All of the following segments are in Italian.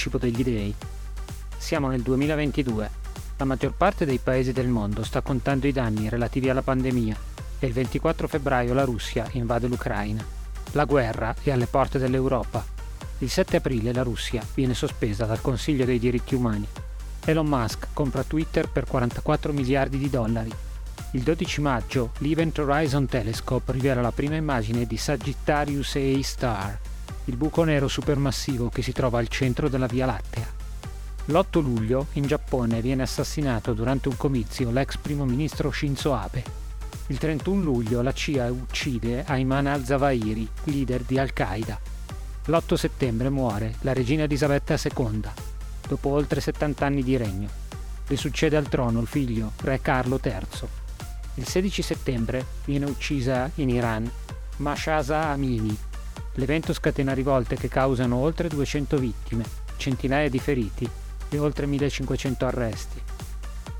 cibo degli dei. Siamo nel 2022. La maggior parte dei paesi del mondo sta contando i danni relativi alla pandemia e il 24 febbraio la Russia invade l'Ucraina. La guerra è alle porte dell'Europa. Il 7 aprile la Russia viene sospesa dal Consiglio dei diritti umani. Elon Musk compra Twitter per 44 miliardi di dollari. Il 12 maggio l'Event Horizon Telescope rivela la prima immagine di Sagittarius A Star, il buco nero supermassivo che si trova al centro della Via Lattea. L'8 luglio in Giappone viene assassinato durante un comizio l'ex primo ministro Shinzo Abe. Il 31 luglio la CIA uccide Ayman al-Zawahiri, leader di Al-Qaeda. L'8 settembre muore la regina Elisabetta II, dopo oltre 70 anni di regno. Le succede al trono il figlio, re Carlo III. Il 16 settembre viene uccisa in Iran Mashasa Amini, L'evento scatena rivolte che causano oltre 200 vittime, centinaia di feriti e oltre 1500 arresti.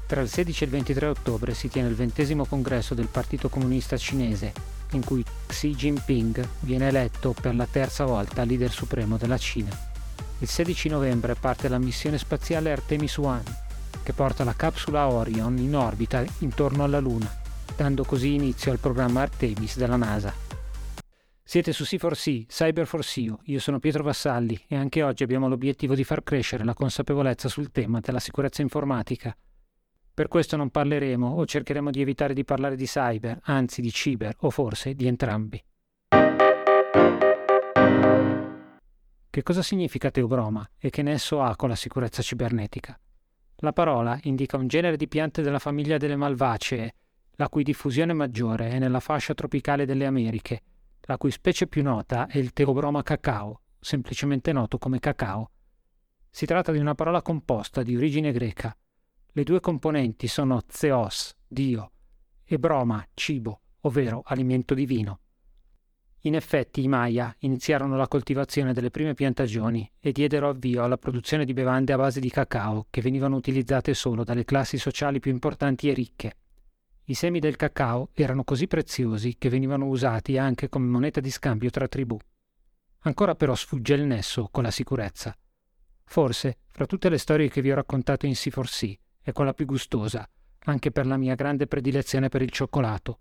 Tra il 16 e il 23 ottobre si tiene il ventesimo congresso del Partito Comunista Cinese, in cui Xi Jinping viene eletto per la terza volta leader supremo della Cina. Il 16 novembre parte la missione spaziale Artemis 1, che porta la capsula Orion in orbita intorno alla Luna, dando così inizio al programma Artemis della NASA. Siete su C4C, Cyber for SEO. Io sono Pietro Vassalli e anche oggi abbiamo l'obiettivo di far crescere la consapevolezza sul tema della sicurezza informatica. Per questo non parleremo o cercheremo di evitare di parlare di cyber, anzi di ciber o forse di entrambi. Che cosa significa teobroma e che nesso ha con la sicurezza cibernetica? La parola indica un genere di piante della famiglia delle malvacee, la cui diffusione maggiore è nella fascia tropicale delle Americhe la cui specie più nota è il Theobroma cacao, semplicemente noto come cacao. Si tratta di una parola composta di origine greca. Le due componenti sono theos, Dio, e broma, cibo, ovvero alimento divino. In effetti i Maya iniziarono la coltivazione delle prime piantagioni e diedero avvio alla produzione di bevande a base di cacao che venivano utilizzate solo dalle classi sociali più importanti e ricche. I semi del cacao erano così preziosi che venivano usati anche come moneta di scambio tra tribù. Ancora però sfugge il nesso con la sicurezza. Forse, fra tutte le storie che vi ho raccontato in C4C, è quella più gustosa, anche per la mia grande predilezione per il cioccolato.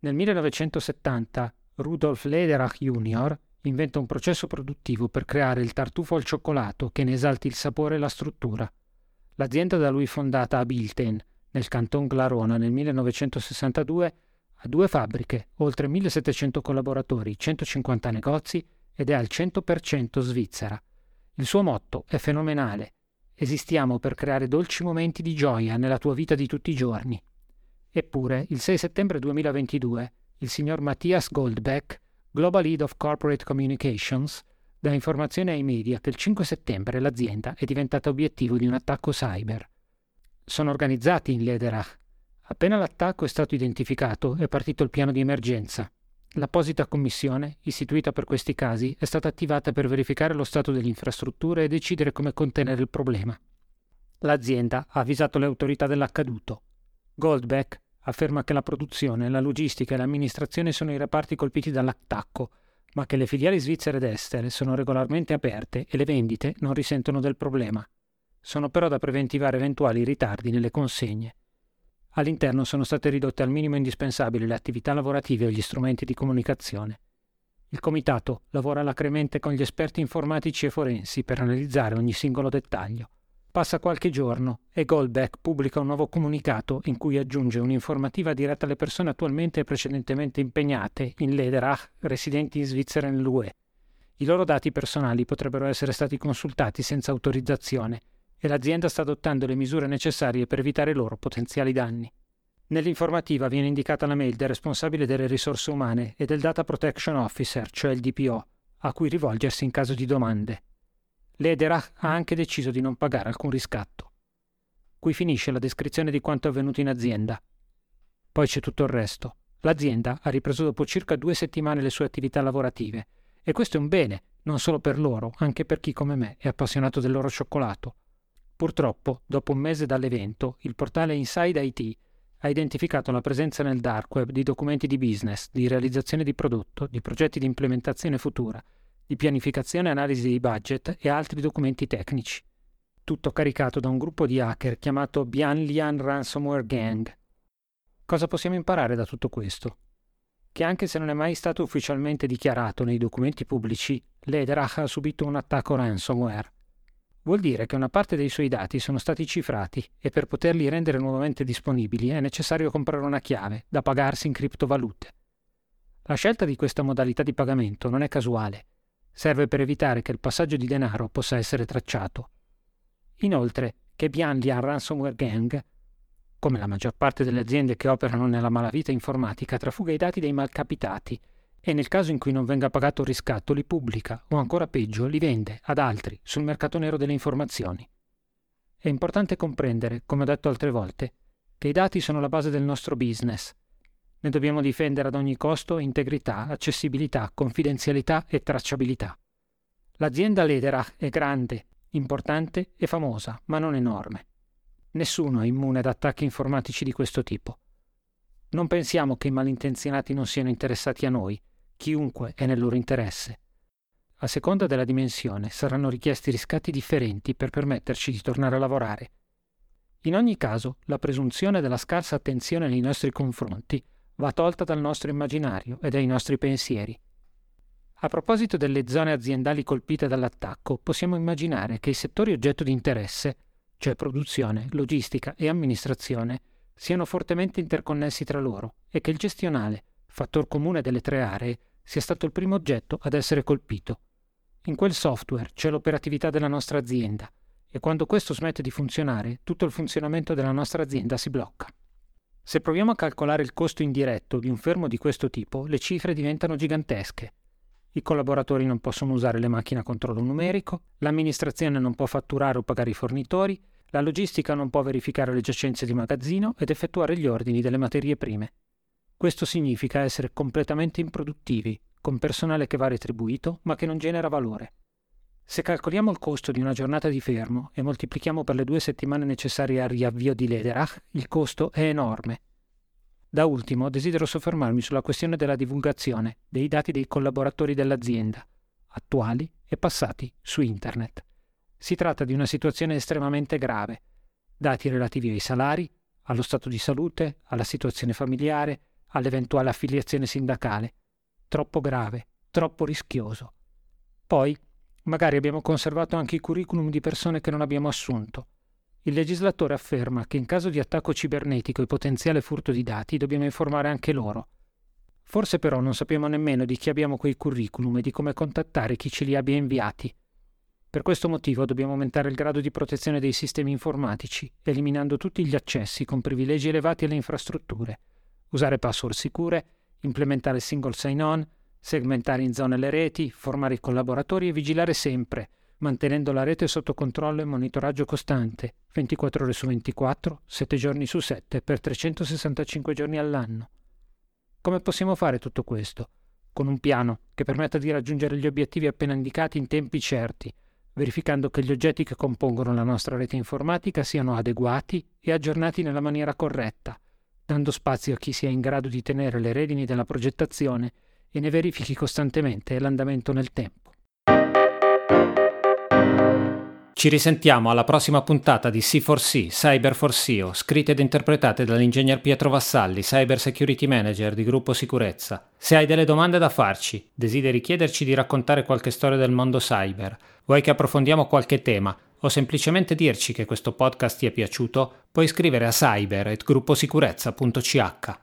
Nel 1970 Rudolf Lederach Jr. inventa un processo produttivo per creare il tartufo al cioccolato che ne esalti il sapore e la struttura. L'azienda da lui fondata a Bilten nel canton Glarona nel 1962 ha due fabbriche, oltre 1700 collaboratori, 150 negozi ed è al 100% svizzera. Il suo motto è fenomenale. Esistiamo per creare dolci momenti di gioia nella tua vita di tutti i giorni. Eppure, il 6 settembre 2022, il signor Matthias Goldbeck, Global Lead of Corporate Communications, dà informazione ai media che il 5 settembre l'azienda è diventata obiettivo di un attacco cyber sono organizzati in Lederach. Appena l'attacco è stato identificato, è partito il piano di emergenza. L'apposita commissione, istituita per questi casi, è stata attivata per verificare lo stato delle infrastrutture e decidere come contenere il problema. L'azienda ha avvisato le autorità dell'accaduto. Goldbeck afferma che la produzione, la logistica e l'amministrazione sono i reparti colpiti dall'attacco, ma che le filiali svizzere ed estere sono regolarmente aperte e le vendite non risentono del problema. Sono però da preventivare eventuali ritardi nelle consegne. All'interno sono state ridotte al minimo indispensabile le attività lavorative e gli strumenti di comunicazione. Il comitato lavora alacremente con gli esperti informatici e forensi per analizzare ogni singolo dettaglio. Passa qualche giorno e Goldbeck pubblica un nuovo comunicato in cui aggiunge un'informativa diretta alle persone attualmente e precedentemente impegnate in Lederach residenti in Svizzera e nell'UE. I loro dati personali potrebbero essere stati consultati senza autorizzazione e l'azienda sta adottando le misure necessarie per evitare loro potenziali danni. Nell'informativa viene indicata la mail del responsabile delle risorse umane e del Data Protection Officer, cioè il DPO, a cui rivolgersi in caso di domande. L'Ederach ha anche deciso di non pagare alcun riscatto. Qui finisce la descrizione di quanto avvenuto in azienda. Poi c'è tutto il resto. L'azienda ha ripreso dopo circa due settimane le sue attività lavorative e questo è un bene, non solo per loro, anche per chi come me è appassionato del loro cioccolato. Purtroppo, dopo un mese dall'evento, il portale Inside IT ha identificato la presenza nel dark web di documenti di business, di realizzazione di prodotto, di progetti di implementazione futura, di pianificazione e analisi di budget e altri documenti tecnici. Tutto caricato da un gruppo di hacker chiamato Bianlian Ransomware Gang. Cosa possiamo imparare da tutto questo? Che anche se non è mai stato ufficialmente dichiarato nei documenti pubblici, l'Ederach ha subito un attacco ransomware. Vuol dire che una parte dei suoi dati sono stati cifrati e per poterli rendere nuovamente disponibili è necessario comprare una chiave da pagarsi in criptovalute. La scelta di questa modalità di pagamento non è casuale, serve per evitare che il passaggio di denaro possa essere tracciato. Inoltre, che Bianlian Ransomware Gang, come la maggior parte delle aziende che operano nella malavita informatica, trafuga i dati dei malcapitati e nel caso in cui non venga pagato il riscatto li pubblica o ancora peggio li vende ad altri sul mercato nero delle informazioni. È importante comprendere, come ho detto altre volte, che i dati sono la base del nostro business. Ne dobbiamo difendere ad ogni costo integrità, accessibilità, confidenzialità e tracciabilità. L'azienda Lederach è grande, importante e famosa, ma non enorme. Nessuno è immune ad attacchi informatici di questo tipo. Non pensiamo che i malintenzionati non siano interessati a noi, chiunque è nel loro interesse. A seconda della dimensione saranno richiesti riscatti differenti per permetterci di tornare a lavorare. In ogni caso, la presunzione della scarsa attenzione nei nostri confronti va tolta dal nostro immaginario e dai nostri pensieri. A proposito delle zone aziendali colpite dall'attacco, possiamo immaginare che i settori oggetto di interesse, cioè produzione, logistica e amministrazione, siano fortemente interconnessi tra loro e che il gestionale, fattor comune delle tre aree, sia stato il primo oggetto ad essere colpito. In quel software c'è l'operatività della nostra azienda e quando questo smette di funzionare, tutto il funzionamento della nostra azienda si blocca. Se proviamo a calcolare il costo indiretto di un fermo di questo tipo, le cifre diventano gigantesche. I collaboratori non possono usare le macchine a controllo numerico, l'amministrazione non può fatturare o pagare i fornitori, la logistica non può verificare le giacenze di magazzino ed effettuare gli ordini delle materie prime. Questo significa essere completamente improduttivi, con personale che va retribuito ma che non genera valore. Se calcoliamo il costo di una giornata di fermo e moltiplichiamo per le due settimane necessarie al riavvio di Lederach, il costo è enorme. Da ultimo desidero soffermarmi sulla questione della divulgazione dei dati dei collaboratori dell'azienda, attuali e passati su Internet. Si tratta di una situazione estremamente grave. Dati relativi ai salari, allo stato di salute, alla situazione familiare, all'eventuale affiliazione sindacale. Troppo grave, troppo rischioso. Poi, magari abbiamo conservato anche i curriculum di persone che non abbiamo assunto. Il legislatore afferma che in caso di attacco cibernetico e potenziale furto di dati dobbiamo informare anche loro. Forse però non sappiamo nemmeno di chi abbiamo quei curriculum e di come contattare chi ce li abbia inviati. Per questo motivo dobbiamo aumentare il grado di protezione dei sistemi informatici, eliminando tutti gli accessi con privilegi elevati alle infrastrutture, usare password sicure, implementare single sign-on, segmentare in zone le reti, formare i collaboratori e vigilare sempre, mantenendo la rete sotto controllo e monitoraggio costante, 24 ore su 24, 7 giorni su 7, per 365 giorni all'anno. Come possiamo fare tutto questo? Con un piano che permetta di raggiungere gli obiettivi appena indicati in tempi certi, verificando che gli oggetti che compongono la nostra rete informatica siano adeguati e aggiornati nella maniera corretta, dando spazio a chi sia in grado di tenere le redini della progettazione e ne verifichi costantemente l'andamento nel tempo. Ci risentiamo alla prossima puntata di C4C, Cyber for SEO, scritte ed interpretate dall'ingegner Pietro Vassalli, Cyber Security Manager di Gruppo Sicurezza. Se hai delle domande da farci, desideri chiederci di raccontare qualche storia del mondo cyber, vuoi che approfondiamo qualche tema o semplicemente dirci che questo podcast ti è piaciuto, puoi scrivere a cyber.grupposicurezza.ch.